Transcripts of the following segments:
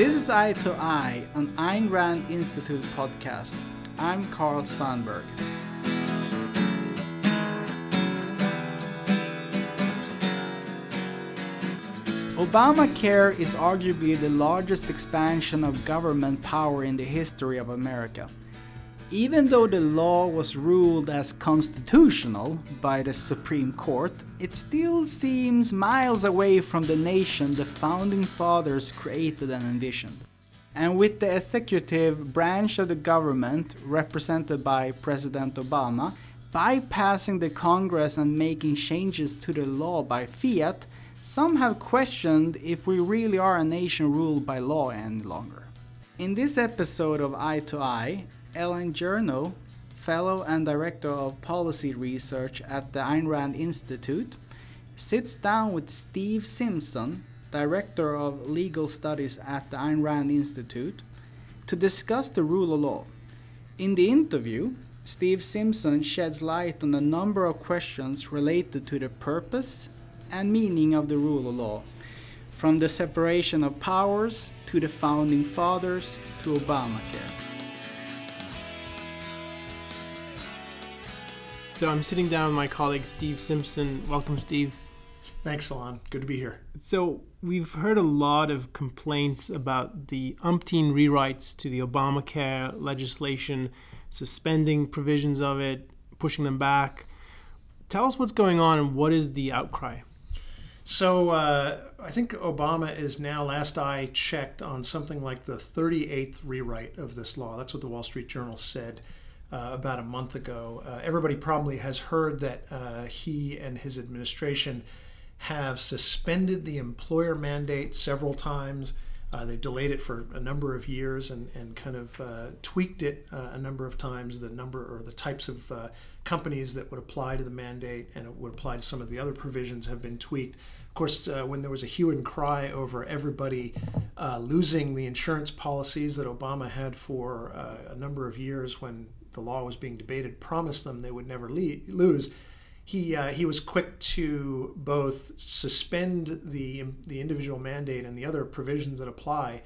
This is Eye to Eye, an Ayn Rand Institute podcast. I'm Carl Svanberg. Obamacare is arguably the largest expansion of government power in the history of America. Even though the law was ruled as constitutional by the Supreme Court, it still seems miles away from the nation the founding fathers created and envisioned. And with the executive branch of the government, represented by President Obama, bypassing the Congress and making changes to the law by fiat, some have questioned if we really are a nation ruled by law any longer. In this episode of Eye to Eye, Elan Journo, Fellow and Director of Policy Research at the Ayn Rand Institute, sits down with Steve Simpson, Director of Legal Studies at the Ayn Rand Institute, to discuss the rule of law. In the interview, Steve Simpson sheds light on a number of questions related to the purpose and meaning of the rule of law, from the separation of powers to the founding fathers to Obamacare. So I'm sitting down with my colleague Steve Simpson. Welcome, Steve. Thanks, Salon. Good to be here. So we've heard a lot of complaints about the umpteen rewrites to the Obamacare legislation, suspending provisions of it, pushing them back. Tell us what's going on and what is the outcry? So uh, I think Obama is now, last I checked, on something like the 38th rewrite of this law. That's what the Wall Street Journal said uh, about a month ago. Uh, everybody probably has heard that uh, he and his administration have suspended the employer mandate several times. Uh, they've delayed it for a number of years and, and kind of uh, tweaked it uh, a number of times, the number or the types of companies that would apply to the mandate and it would apply to some of the other provisions have been tweaked. Of course, when there was a hue and cry over everybody losing the insurance policies that Obama had for a number of years when the law was being debated, promised them they would never le- lose. He, uh, he was quick to both suspend the, the individual mandate and the other provisions that apply,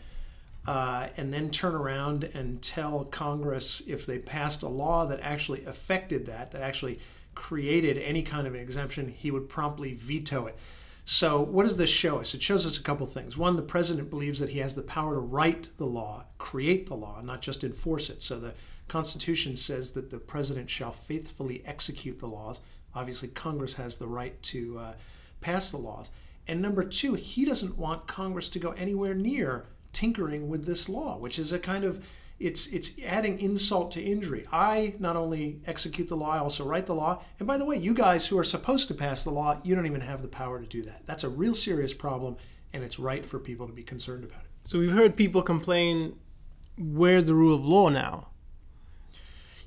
uh, and then turn around and tell Congress if they passed a law that actually affected that, that actually created any kind of an exemption, he would promptly veto it. So, what does this show us? It shows us a couple things. One, the president believes that he has the power to write the law, create the law, not just enforce it. So, the Constitution says that the president shall faithfully execute the laws. Obviously, Congress has the right to uh, pass the laws. And number two, he doesn't want Congress to go anywhere near tinkering with this law, which is a kind of it's it's adding insult to injury. I not only execute the law, I also write the law. And by the way, you guys who are supposed to pass the law, you don't even have the power to do that. That's a real serious problem, and it's right for people to be concerned about it. So we've heard people complain, where's the rule of law now?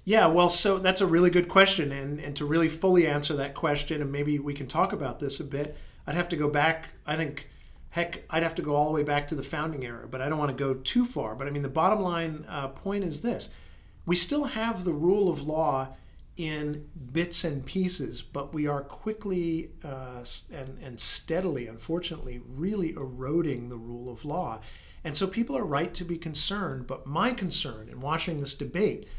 Yeah, well, so that's a really good question. And, and to really fully answer that question, and maybe we can talk about this a bit, I'd have to go back, I think, heck, I'd have to go all the way back to the founding era, but I don't want to go too far. But I mean, the bottom line uh, point is this we still have the rule of law in bits and pieces, but we are quickly uh, and, and steadily, unfortunately, really eroding the rule of law. And so people are right to be concerned. But my concern in watching this debate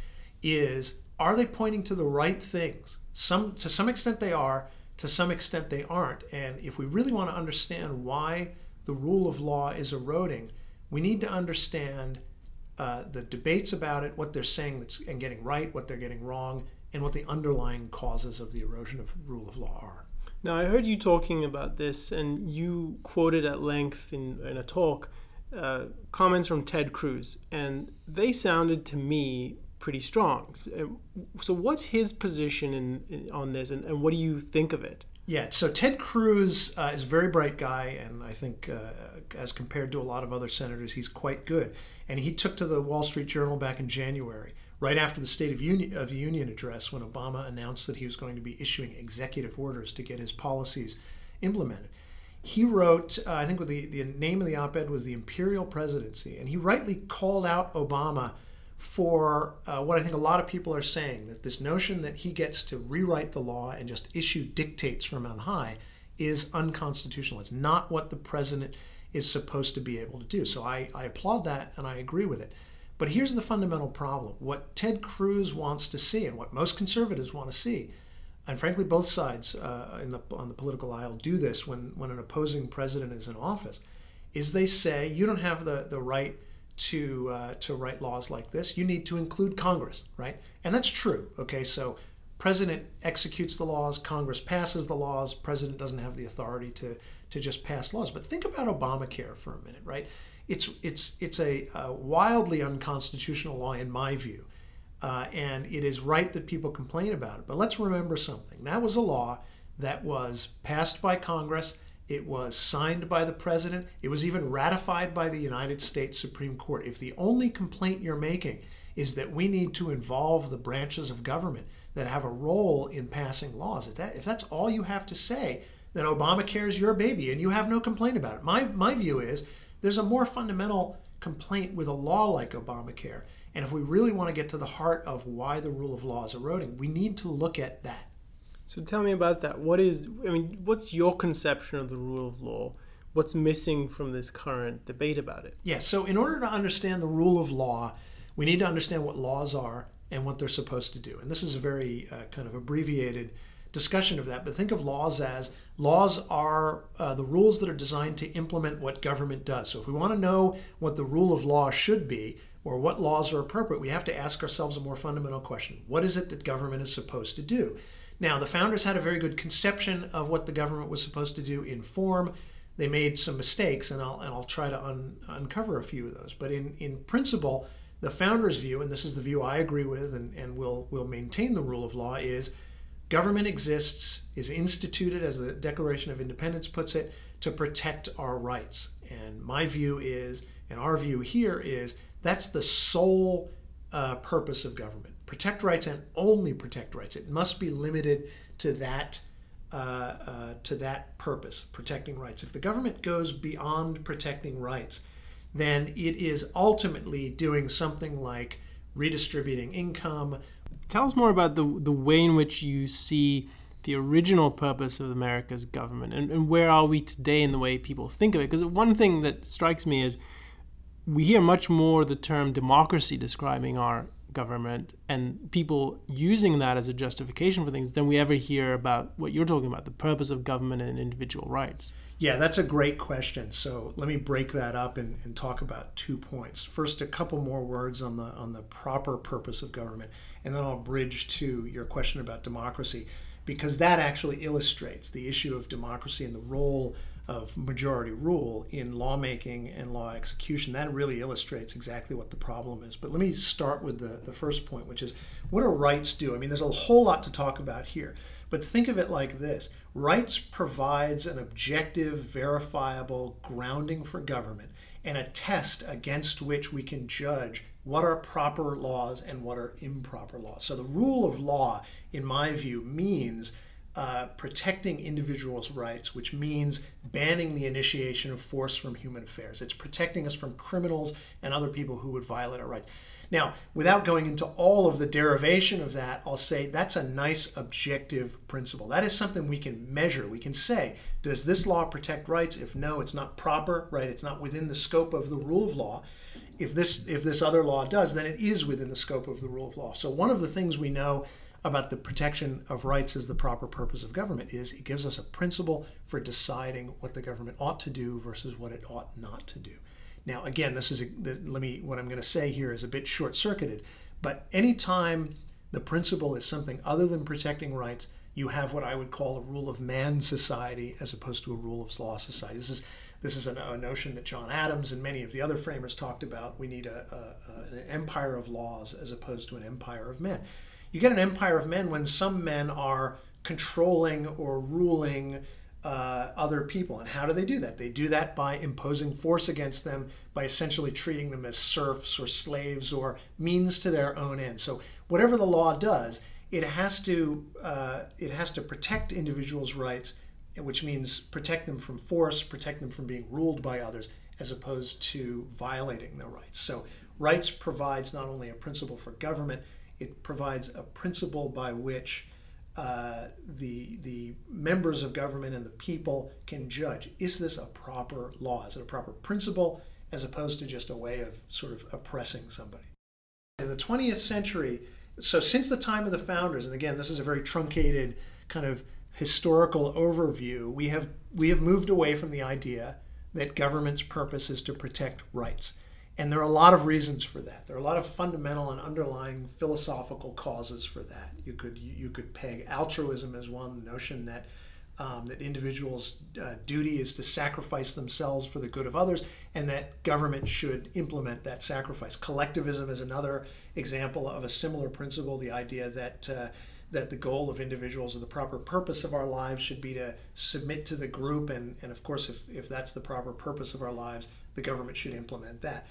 is are they pointing to the right things? Some to some extent they are, to some extent they aren't. And if we really want to understand why the rule of law is eroding, we need to understand uh, the debates about it, what they're saying that's, and getting right, what they're getting wrong, and what the underlying causes of the erosion of rule of law are. Now, I heard you talking about this, and you quoted at length in, in a talk uh, comments from Ted Cruz, and they sounded to me pretty strong. So, what's his position in, in on this, and, and, what do you think of it? Yeah, so Ted Cruz uh, is a very bright guy, and I think uh, as compared to a lot of other senators, he's quite good. And he took to the Wall Street Journal back in January, right after the State of Union, of the Union address, when Obama announced that he was going to be issuing executive orders to get his policies implemented. He wrote, uh, I think the, the name of the op ed was The Imperial Presidency, and he rightly called out Obama for uh, what I think a lot of people are saying that this notion that he gets to rewrite the law and just issue dictates from on high is unconstitutional. It's not what the president is supposed to be able to do. So I, I applaud that and I agree with it. But here's the fundamental problem. What Ted Cruz wants to see and what most conservatives want to see, and frankly, both sides uh, the, on the political aisle do this when, when an opposing president is in office, is they say, you don't have the, the right to, uh, to write laws like this. You need to include Congress, right? And that's true, okay? So president executes the laws, Congress passes the laws, president doesn't have the authority to, to just pass laws. But think about Obamacare for a minute, right? It's, it's, it's a, a wildly unconstitutional law in my view. Uh, and it is right that people complain about it. But let's remember something. That was a law that was passed by Congress. It was signed by the president. It was even ratified by the United States Supreme Court. If the only complaint you're making is that we need to involve the branches of government that have a role in passing laws, if, that, if that's all you have to say, then Obamacare is your baby and you have no complaint about it. My, my view is there's a more fundamental complaint with a law like Obamacare. And if we really want to get to the heart of why the rule of law is eroding, we need to look at that. So tell me about that. What is, I mean, what's your conception of the rule of law? What's missing from this current debate about it? Yes, yeah, so in order to understand the rule of law, we need to understand what laws are and what they're supposed to do. And this is a very uh, kind of abbreviated discussion of that, but think of laws as laws are uh, the rules that are designed to implement what government does. So if we want to know what the rule of law should be or what laws are appropriate, we have to ask ourselves a more fundamental question What is it that government is supposed to do? Now, the founders had a very good conception of what the government was supposed to do in form. They made some mistakes, and I'll, and I'll try to un, uncover a few of those. But in, in principle, the founders' view, and this is the view I agree with and, and will will maintain the rule of law, is government exists, is instituted, as the Declaration of Independence puts it, to protect our rights. And my view is, and our view here is, that's the sole uh, purpose of government. Protect rights and only protect rights. It must be limited to that uh, uh, to that purpose, protecting rights. If the government goes beyond protecting rights, then it is ultimately doing something like redistributing income. Tell us more about the, the way in which you see the original purpose of America's government and, and where are we today in the way people think of it. Because one thing that strikes me is we hear much more the term democracy describing our government and people using that as a justification for things than we ever hear about what you're talking about the purpose of government and individual rights. Yeah, that's a great question. So let me break that up and, and, talk about two points. First, a couple more words on the on the proper purpose of government, and then I'll bridge to your question about democracy, because that actually illustrates the issue of democracy and the role of majority rule in lawmaking and law execution. That really illustrates exactly what the problem is. But let me start with the, the first point, which is what do rights do? I mean, there's a whole lot to talk about here. But think of it like this rights provides an objective, verifiable grounding for government and a test against which we can judge what are proper laws and what are improper laws. So the rule of law, in my view, means uh, protecting individuals' rights, which means banning the initiation of force from human affairs. It's protecting us from criminals and other people who would violate our rights. Now, without going into all of the derivation of that, I'll say that's a nice objective principle. That is something we can measure. We can say, does this law protect rights? If no, it's not proper, right? It's not within the scope of the rule of law. If this if this other law does, then it is within the scope of the rule of law. So one of the things we know about the protection of rights as the proper purpose of government is it gives us a principle for deciding what the government ought to do versus what it ought not to do. Now, again, this is a, let me what I'm going to say here is a bit short-circuited, but anytime the principle is something other than protecting rights, you have what I would call a rule of man society as opposed to a rule of law society. This is this is a, notion that John Adams and many of the other framers talked about. We need a, a, an empire of laws as opposed to an empire of men you get an empire of men when some men are controlling or ruling uh, other people. And how do they do that? They do that by imposing force against them, by essentially treating them as serfs or slaves or means to their own end. So whatever the law does, it has to uh, it has to protect individuals' rights, which means protect them from force, protect them from being ruled by others, as opposed to violating their rights. So rights provides not only a principle for government, it provides a principle by which uh, the the members of government and the people can judge is this a proper law? Is it a proper principle as opposed to just a way of sort of oppressing somebody? In the 20th century, so since the time of the founders, and again, this is a very truncated kind of historical overview, we have we have moved away from the idea that government's purpose is to protect rights. And there are a lot of reasons for that. There are a lot of fundamental and underlying philosophical causes for that. You could you could peg altruism as one notion that um, that individuals' uh, duty is to sacrifice themselves for the good of others, and that government should implement that sacrifice. Collectivism is another example of a similar principle. The idea that uh, that the goal of individuals or the proper purpose of our lives should be to submit to the group, and, and of course, if, if that's the proper purpose of our lives, the government should implement that.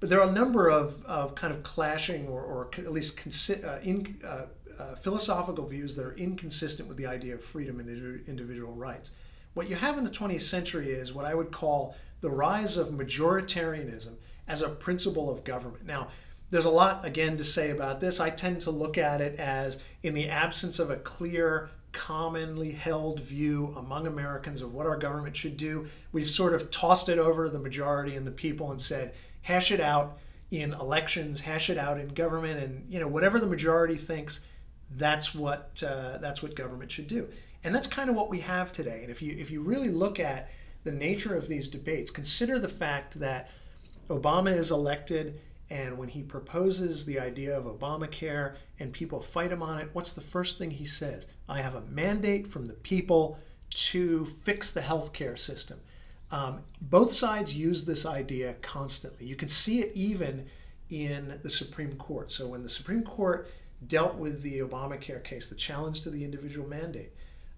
But there are a number of, of kind of clashing or, or at least consi- uh, in, uh, uh, philosophical views that are inconsistent with the idea of freedom and individual rights. What you have in the 20th century is what I would call the rise of majoritarianism as a principle of government. Now, there's a lot, again, to say about this. I tend to look at it as in the absence of a clear, commonly held view among Americans of what our government should do, we've sort of tossed it over to the majority and the people and said, hash it out in elections, hash it out in government, and you know whatever the majority thinks, that's what uh, that's what government should do. And that's kind of what we have today. And if you if you really look at the nature of these debates, consider the fact that Obama is elected, and when he proposes the idea of Obamacare and people fight him on it, what's the first thing he says? I have a mandate from the people to fix the healthcare system. Um, both sides use this idea constantly. You can see it even in the Supreme Court. So when the Supreme Court dealt with the Obamacare case, the challenge to the individual mandate,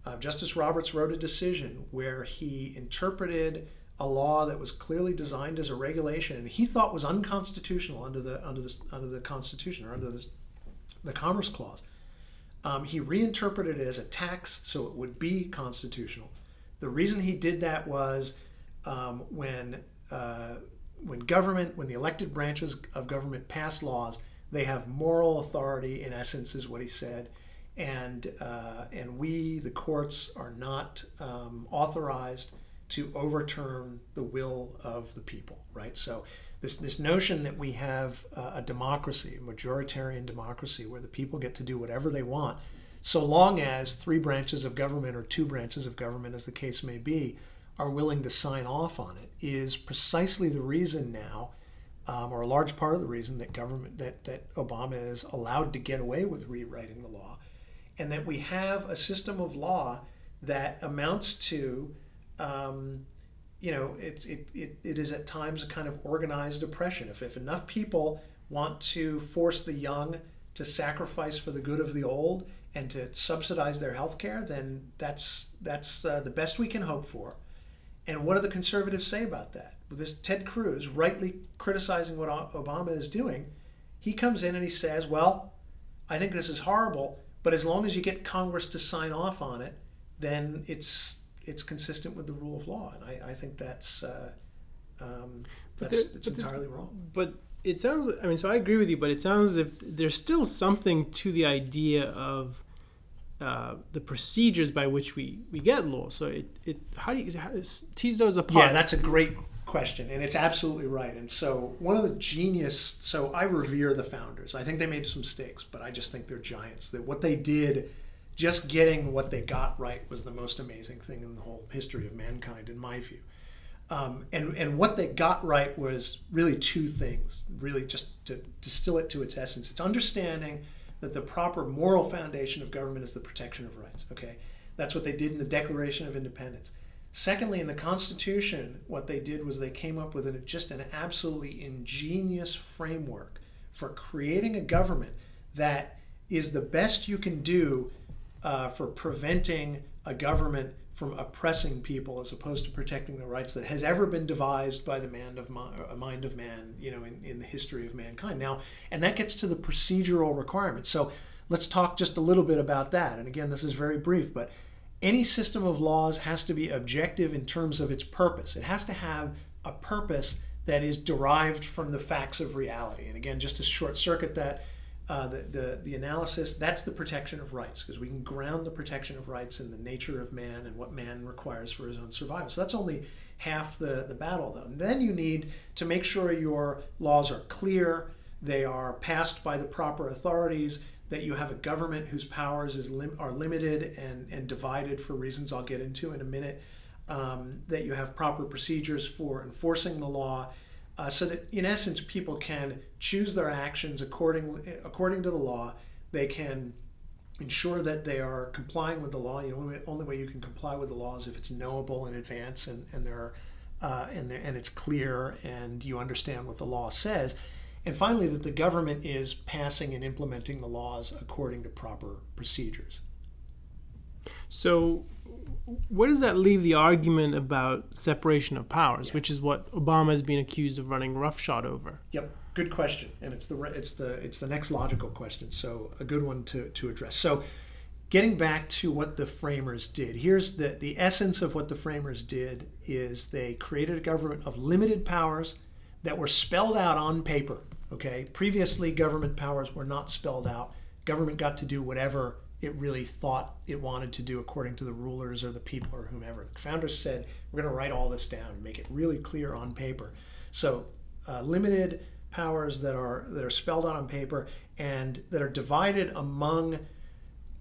uh, Justice Roberts wrote a decision where he interpreted a law that was clearly designed as a regulation and he thought was unconstitutional under the under the under the Constitution or under the, the Commerce Clause. Um, he reinterpreted it as a tax, so it would be constitutional. The reason he did that was um, when uh, when government, when the elected branches of government pass laws, they have moral authority. In essence, is what he said, and uh, and we, the courts, are not um, authorized to overturn the will of the people. Right. So this this notion that we have uh, a democracy, a majoritarian democracy, where the people get to do whatever they want, so long as three branches of government or two branches of government, as the case may be, are willing to sign off on it is precisely the reason now, um, or a large part of the reason that government that that Obama is allowed to get away with rewriting the law, and that we have a system of law that amounts to, um, you know, it's it, it, it is at times a kind of organized oppression. If if enough people want to force the young to sacrifice for the good of the old and to subsidize their health care, then that's that's uh, the best we can hope for. And what do the conservatives say about that? With this Ted Cruz rightly criticizing what Obama is doing, he comes in and he says, "Well, I think this is horrible, but as long as you get Congress to sign off on it, then it's it's consistent with the rule of law." And I, I think that's uh, um, that's, there, that's entirely wrong. But it sounds. I mean, so I agree with you, but it sounds as if there's still something to the idea of uh, the procedures by which we, we get law. So it, it how do you how, tease those apart? Yeah, that's a great question, and it's absolutely right. And so one of the genius. So I revere the founders. I think they made some mistakes, but I just think they're giants. That what they did, just getting what they got right, was the most amazing thing in the whole history of mankind, in my view. Um, and and what they got right was really two things. Really, just to distill it to its essence, it's understanding that the proper moral foundation of government is the protection of rights. Okay, that's what they did in the Declaration of Independence. Secondly, in the Constitution, what they did was they came up with an, just an absolutely ingenious framework for creating a government that is the best you can do uh, for preventing a government from oppressing people as opposed to protecting the rights that has ever been devised by the of a uh, mind of man, you know, in, in the history of mankind. Now, and that gets to the procedural requirements. So let's talk just a little bit about that. And again, this is very brief, but any system of laws has to be objective in terms of its purpose. It has to have a purpose that is derived from the facts of reality. And again, just to short circuit that, uh, the, the, the analysis, that's the protection of rights, because we can ground the protection of rights in the nature of man and what man requires for his own survival. So that's only half the, the battle, though. And then you need to make sure your laws are clear, they are passed by the proper authorities, that you have a government whose powers is lim- are limited and, and divided for reasons I'll get into in a minute, um, that you have proper procedures for enforcing the law uh, so that in essence people can choose their actions according according to the law. They can ensure that they are complying with the law. The only, only way you can comply with the law is if it's knowable in advance and and there uh, and there, and it's clear and you understand what the law says. And finally, that the government is passing and implementing the laws according to proper procedures. So, where does that leave the argument about separation of powers, yeah. which is what Obama has been accused of running roughshod over? Yep, good question, and it's the it's the it's the next logical question. So a good one to to address. So, getting back to what the framers did, here's the the essence of what the framers did is they created a government of limited powers that were spelled out on paper. Okay, previously government powers were not spelled out. Government got to do whatever it really thought it wanted to do according to the rulers or the people or whomever. The founders said, we're going to write all this down and make it really clear on paper. So, uh, limited powers that are that are spelled out on paper and that are divided among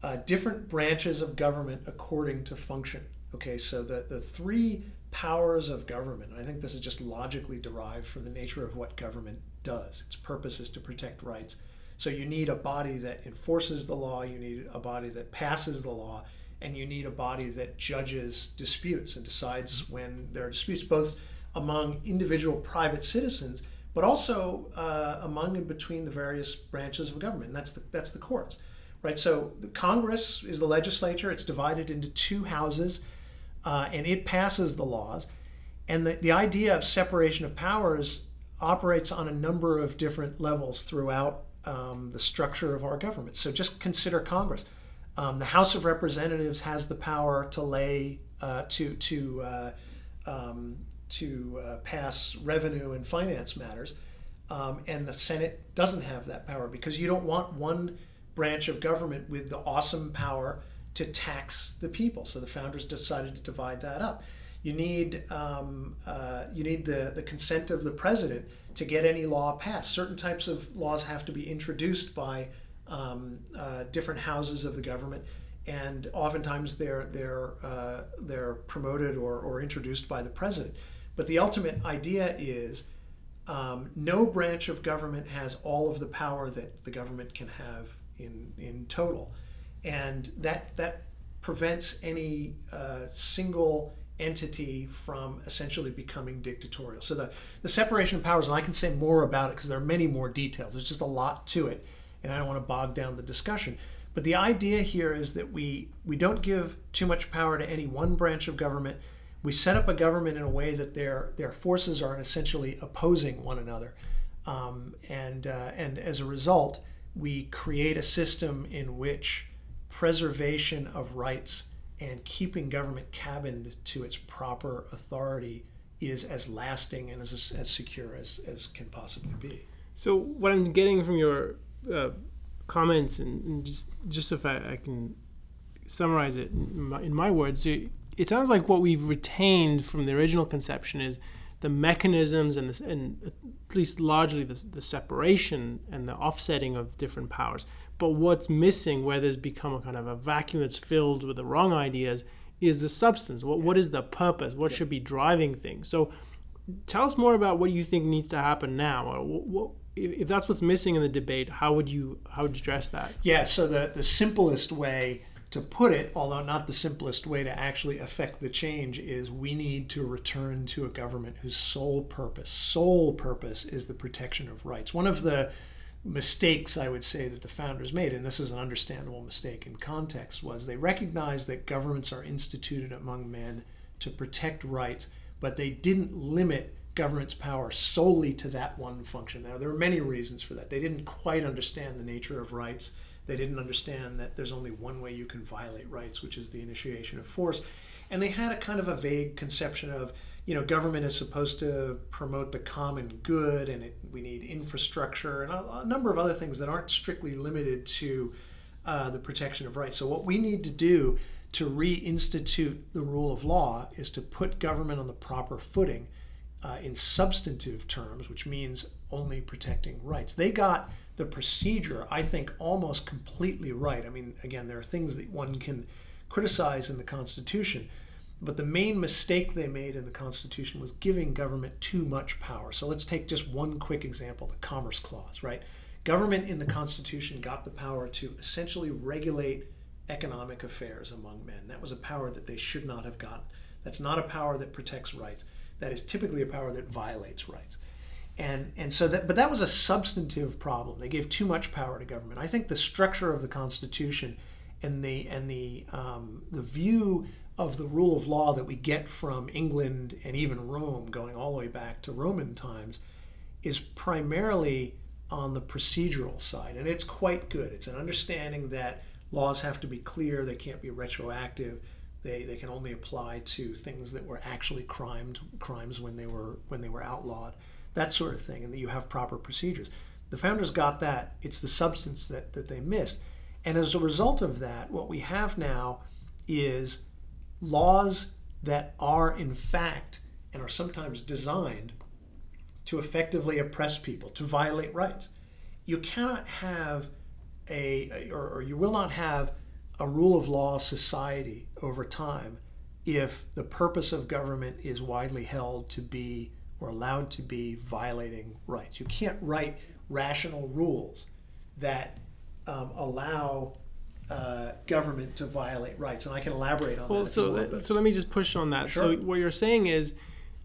uh, different branches of government according to function. Okay, so the, the three powers of government, I think this is just logically derived from the nature of what government does. Its purpose is to protect rights. So you need a body that enforces the law, you need a body that passes the law, and you need a body that judges disputes and decides when there are disputes, both among individual private citizens, but also uh, among and between the various branches of government. And that's the, that's the courts, right? So the Congress is the legislature. It's divided into two houses, uh, and it passes the laws. And the, the idea of separation of powers operates on a number of different levels throughout um, the structure of our government. So just consider Congress. Um, the House of Representatives has the power to lay uh, to to uh, um, to uh, pass revenue and finance matters, um, and the Senate doesn't have that power because you don't want one branch of government with the awesome power to tax the people. So the founders decided to divide that up. You need um, uh, you need the the consent of the president to get any law passed. Certain types of laws have to be introduced by um, uh, different houses of the government, and oftentimes they're they're uh, they're promoted or, or introduced by the president. But the ultimate idea is um, no branch of government has all of the power that the government can have in in total, and that that prevents any uh, single entity from essentially becoming dictatorial. So the, the separation of powers, and I can say more about it because there are many more details. There's just a lot to it, and I don't want to bog down the discussion. But the idea here is that we, we don't give too much power to any one branch of government. We set up a government in a way that their, their forces are essentially opposing one another. Um, and, uh, and as a result, we create a system in which preservation of rights and keeping government cabined to its proper authority is as lasting and as, as secure as, as can possibly be. So, what I'm getting from your uh, comments, and, and, just just if I, I, can summarize it in my, in my words, it, sounds like what we've retained from the original conception is the mechanisms and, the, and at least largely the, the separation and the offsetting of different powers but what's missing, where there's become a kind of a vacuum that's filled with the wrong ideas, is the substance. What, what is the purpose? What should be driving things? So tell us more about what you think needs to happen now. Or what, what, if that's what's missing in the debate, how would you how would you address that? Yeah. So the the simplest way to put it, although not the simplest way to actually affect the change, is we need to return to a government whose sole purpose, sole purpose, is the protection of rights. One of the mistakes I would say that the founders made, and this is an understandable mistake in context, was they recognized that governments are instituted among men to protect rights, but they didn't limit government's power solely to that one function. Now, there are many reasons for that. They didn't quite understand the nature of rights. They didn't understand that there's only one way you can violate rights, which is the initiation of force. And they had a kind of a vague conception of you know, government is supposed to promote the common good, and it, we need infrastructure and a, a, number of other things that aren't strictly limited to uh, the protection of rights. So, what we need to do to reinstitute the rule of law is to put government on the proper footing uh, in substantive terms, which means only protecting rights. They got the procedure, I think, almost completely right. I mean, again, there are things that one can criticize in the Constitution, but the main mistake they made in the Constitution was giving government too much power. So let's take just one quick example the Commerce Clause, right? Government in the Constitution got the power to essentially regulate economic affairs among men. That was a power that they should not have gotten. That's not a power that protects rights. That is typically a power that violates rights. And, and so that but that was a substantive problem. They gave too much power to government. I think the structure of the Constitution and the and the um, the view of the rule of law that we get from England and even Rome, going all the way back to Roman times, is primarily on the procedural side, and it's quite good. It's an understanding that laws have to be clear; they can't be retroactive. They, they can only apply to things that were actually crimed, crimes when they were when they were outlawed, that sort of thing, and that you have proper procedures. The founders got that. It's the substance that, that they missed. And as a result of that, what we have now is laws that are, in fact, and are sometimes designed to effectively oppress people, to violate rights. You cannot have a, or, or you will not have a rule of law society over time if the purpose of government is widely held to be or allowed to be violating rights. You can't write rational rules that um, allow uh, government to violate rights, and I can elaborate on well, that. so want, so let me just push on that. Sure. So what you're saying is,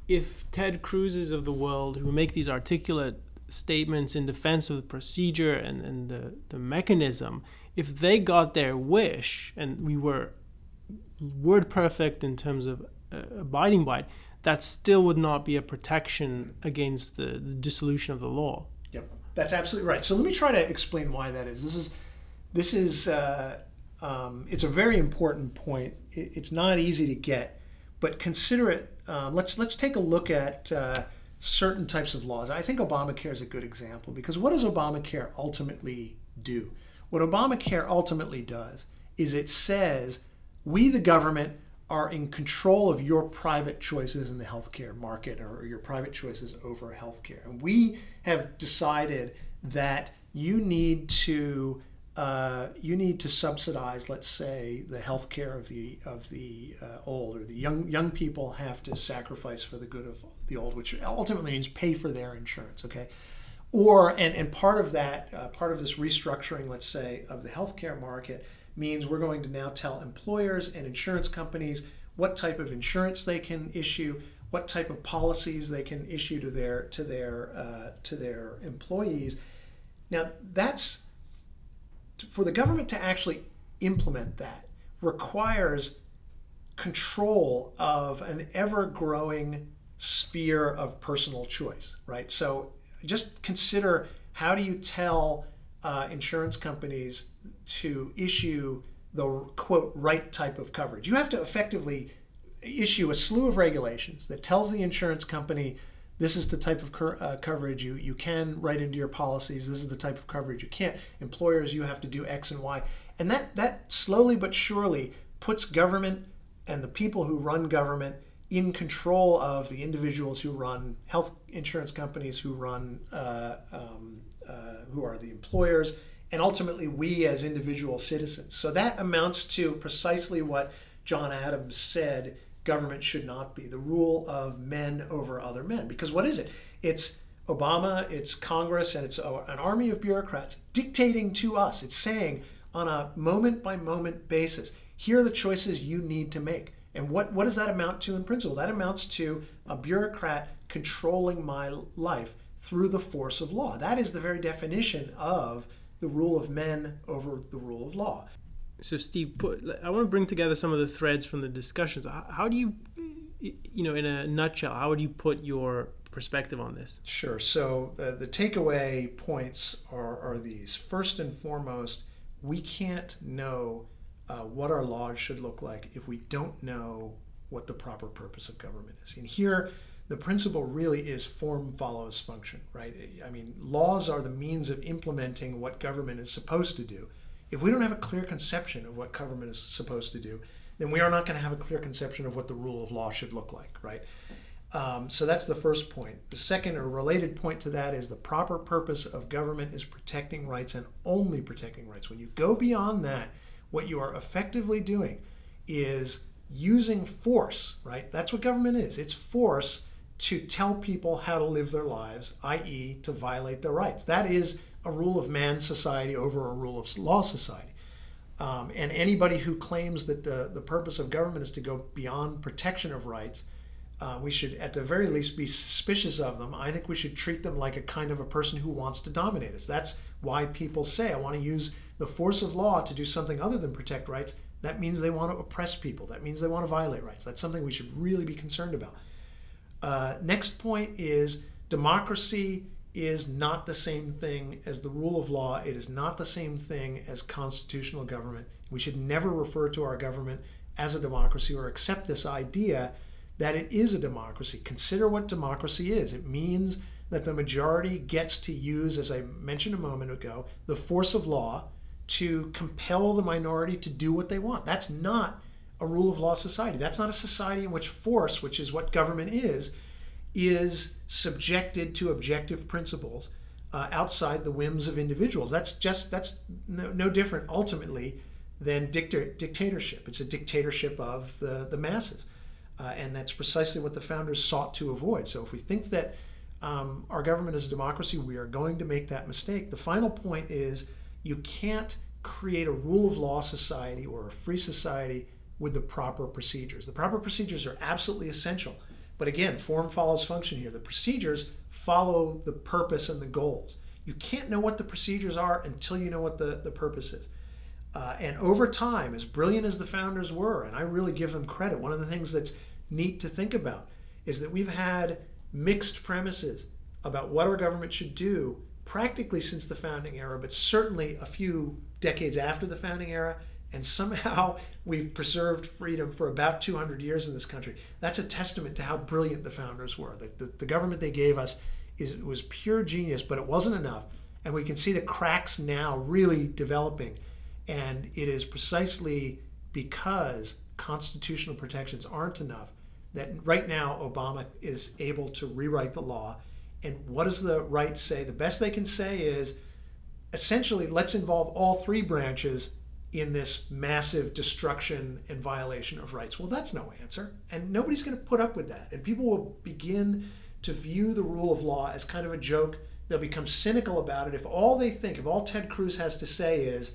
if Ted Cruz's of the world, who make these articulate statements in defense of the procedure and, and the, the mechanism, if they got their wish and we were word perfect in terms of uh, abiding by it, that still would not be a protection against the, the dissolution of the law. Yep, that's absolutely right. So let me try to explain why that is. This is this is uh, um, it's a very important point. It, it's not easy to get, but consider it. Um, let's let's take a look at uh, certain types of laws. I think Obamacare is a good example because what does Obamacare ultimately do? What Obamacare ultimately does is it says we, the government, are in control of your private choices in the healthcare market or your private choices over healthcare. And we have decided that you need to uh, you need to subsidize, let's say, the health care of the of the uh, old or the young young people have to sacrifice for the good of the old, which ultimately means pay for their insurance. Okay, or and and part of that uh, part of this restructuring, let's say, of the healthcare market means we're going to now tell employers and insurance companies what type of insurance they can issue, what type of policies they can issue to their to their uh, to their employees. Now that's for the government to actually implement that requires control of an ever growing sphere of personal choice, right? So just consider how do you tell uh, insurance companies to issue the quote right type of coverage? You have to effectively issue a slew of regulations that tells the insurance company this is the type of cur- uh, coverage you, you can write into your policies. This is the type of coverage you can't. Employers, you have to do X and Y. And that, that slowly but surely puts government and the people who run government in control of the individuals who run health insurance companies, who run, uh, um, uh, who are the employers, and ultimately we as individual citizens. So that amounts to precisely what John Adams said government should not be the rule of men over other men. Because what is it? It's Obama, it's Congress, and it's an army of bureaucrats dictating to us. It's saying on a moment by moment basis, here are the choices you need to make. And what, what does that amount to in principle? That amounts to a bureaucrat controlling my life through the force of law. That is the very definition of the rule of men over the rule of law so Steve, put, I want to bring together some of the threads from the discussions. How do you, you know, in a nutshell, how would you put your perspective on this? Sure. So the, the takeaway points are, are these. First and foremost, we can't know uh, what our laws should look like if we don't know what the proper purpose of government is. And here, the principle really is form follows function, right? I mean, laws are the means of implementing what government is supposed to do. If we don't have a clear conception of what government is supposed to do, then we are not going to have a clear conception of what the rule of law should look like, right? Um, so that's the first point. The second or related point to that is the proper purpose of government is protecting rights and only protecting rights. When you go beyond that, what you are effectively doing is using force, right? That's what government is. It's force to tell people how to live their lives, i.e., to violate their rights. That is a rule of man society over a rule of law society. Um, and anybody who claims that the, the purpose of government is to go beyond protection of rights, uh, we should at the very least be suspicious of them. I think we should treat them like a kind of a person who wants to dominate us. That's why people say, I want to use the force of law to do something other than protect rights. That means they want to oppress people. That means they want to violate rights. That's something we should really be concerned about. Uh, next point is democracy is not the same thing as the rule of law. It is not the same thing as constitutional government. We should never refer to our government as a democracy or accept this idea that it is a democracy. Consider what democracy is. It means that the majority gets to use, as I mentioned a moment ago, the force of law to compel the minority to do what they want. That's not a rule of law society. That's not a society in which force, which is what government is, is subjected to objective principles uh, outside the whims of individuals. That's just that's no, no different ultimately than dicta- dictatorship. It's a dictatorship of the the masses, uh, and that's precisely what the founders sought to avoid. So if we think that um, our government is a democracy, we are going to make that mistake. The final point is you can't create a rule of law society or a free society with the proper procedures. The proper procedures are absolutely essential. But again, form follows function here. The procedures follow the purpose and the goals. You can't know what the procedures are until you know what the, the purpose is. Uh, and over time, as brilliant as the founders were, and I really give them credit, one of the things that's neat to think about is that we've had mixed premises about what our government should do practically since the founding era, but certainly a few decades after the founding era and somehow we've preserved freedom for about 200 years in this country. That's a testament to how brilliant the founders were. The, the, the government they gave us is, was pure genius, but it wasn't enough. And we can see the cracks now really developing. And it is precisely because constitutional protections aren't enough that right now Obama is able to rewrite the law. And what does the right say? The best they can say is essentially let's involve all three branches in this massive destruction and violation of rights. Well, that's no answer. And nobody's going to put up with that. And people will begin to view the rule of law as kind of a joke. They'll become cynical about it. If all they think, if all Ted Cruz has to say is,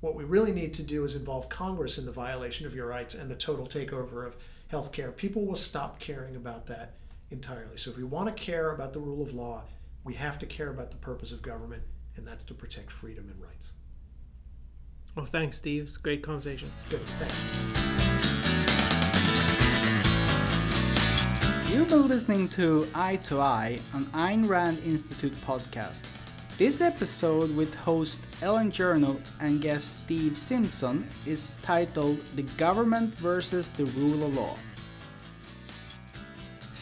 what we really need to do is involve Congress in the violation of your rights and the total takeover of health care, people will stop caring about that entirely. So if we want to care about the rule of law, we have to care about the purpose of government, and that's to protect freedom and rights. Well, thanks, Steve. It's a great conversation. Good. Thanks. You've been listening to Eye to Eye, an Ayn Rand Institute podcast. This episode with host Elan Journo and guest Steve Simpson is titled The Government versus the Rule of Law.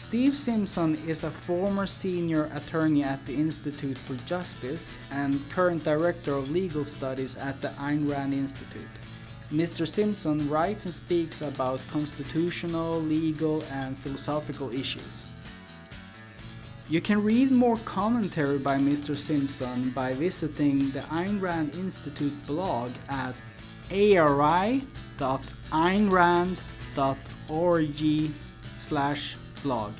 Steve Simpson is a former senior attorney at the Institute for Justice and current director of legal studies at the Ayn Rand Institute. Mr. Simpson writes and speaks about constitutional, legal, and philosophical issues. You can read more commentary by Mr. Simpson by visiting the Ayn Rand Institute blog at ari.aynrand.org slash blog.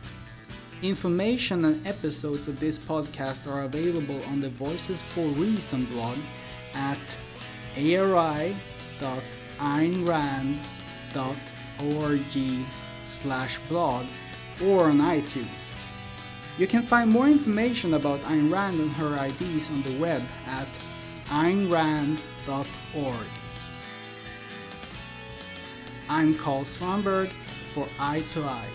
Information and episodes of this podcast are available on the Voices for Reason blog at ari.aynrand.org slash blog or on iTunes. You can find more information about Ayn Rand and her ideas on the web at aynrand.org. I'm Carl Svanberg for Eye to Eye.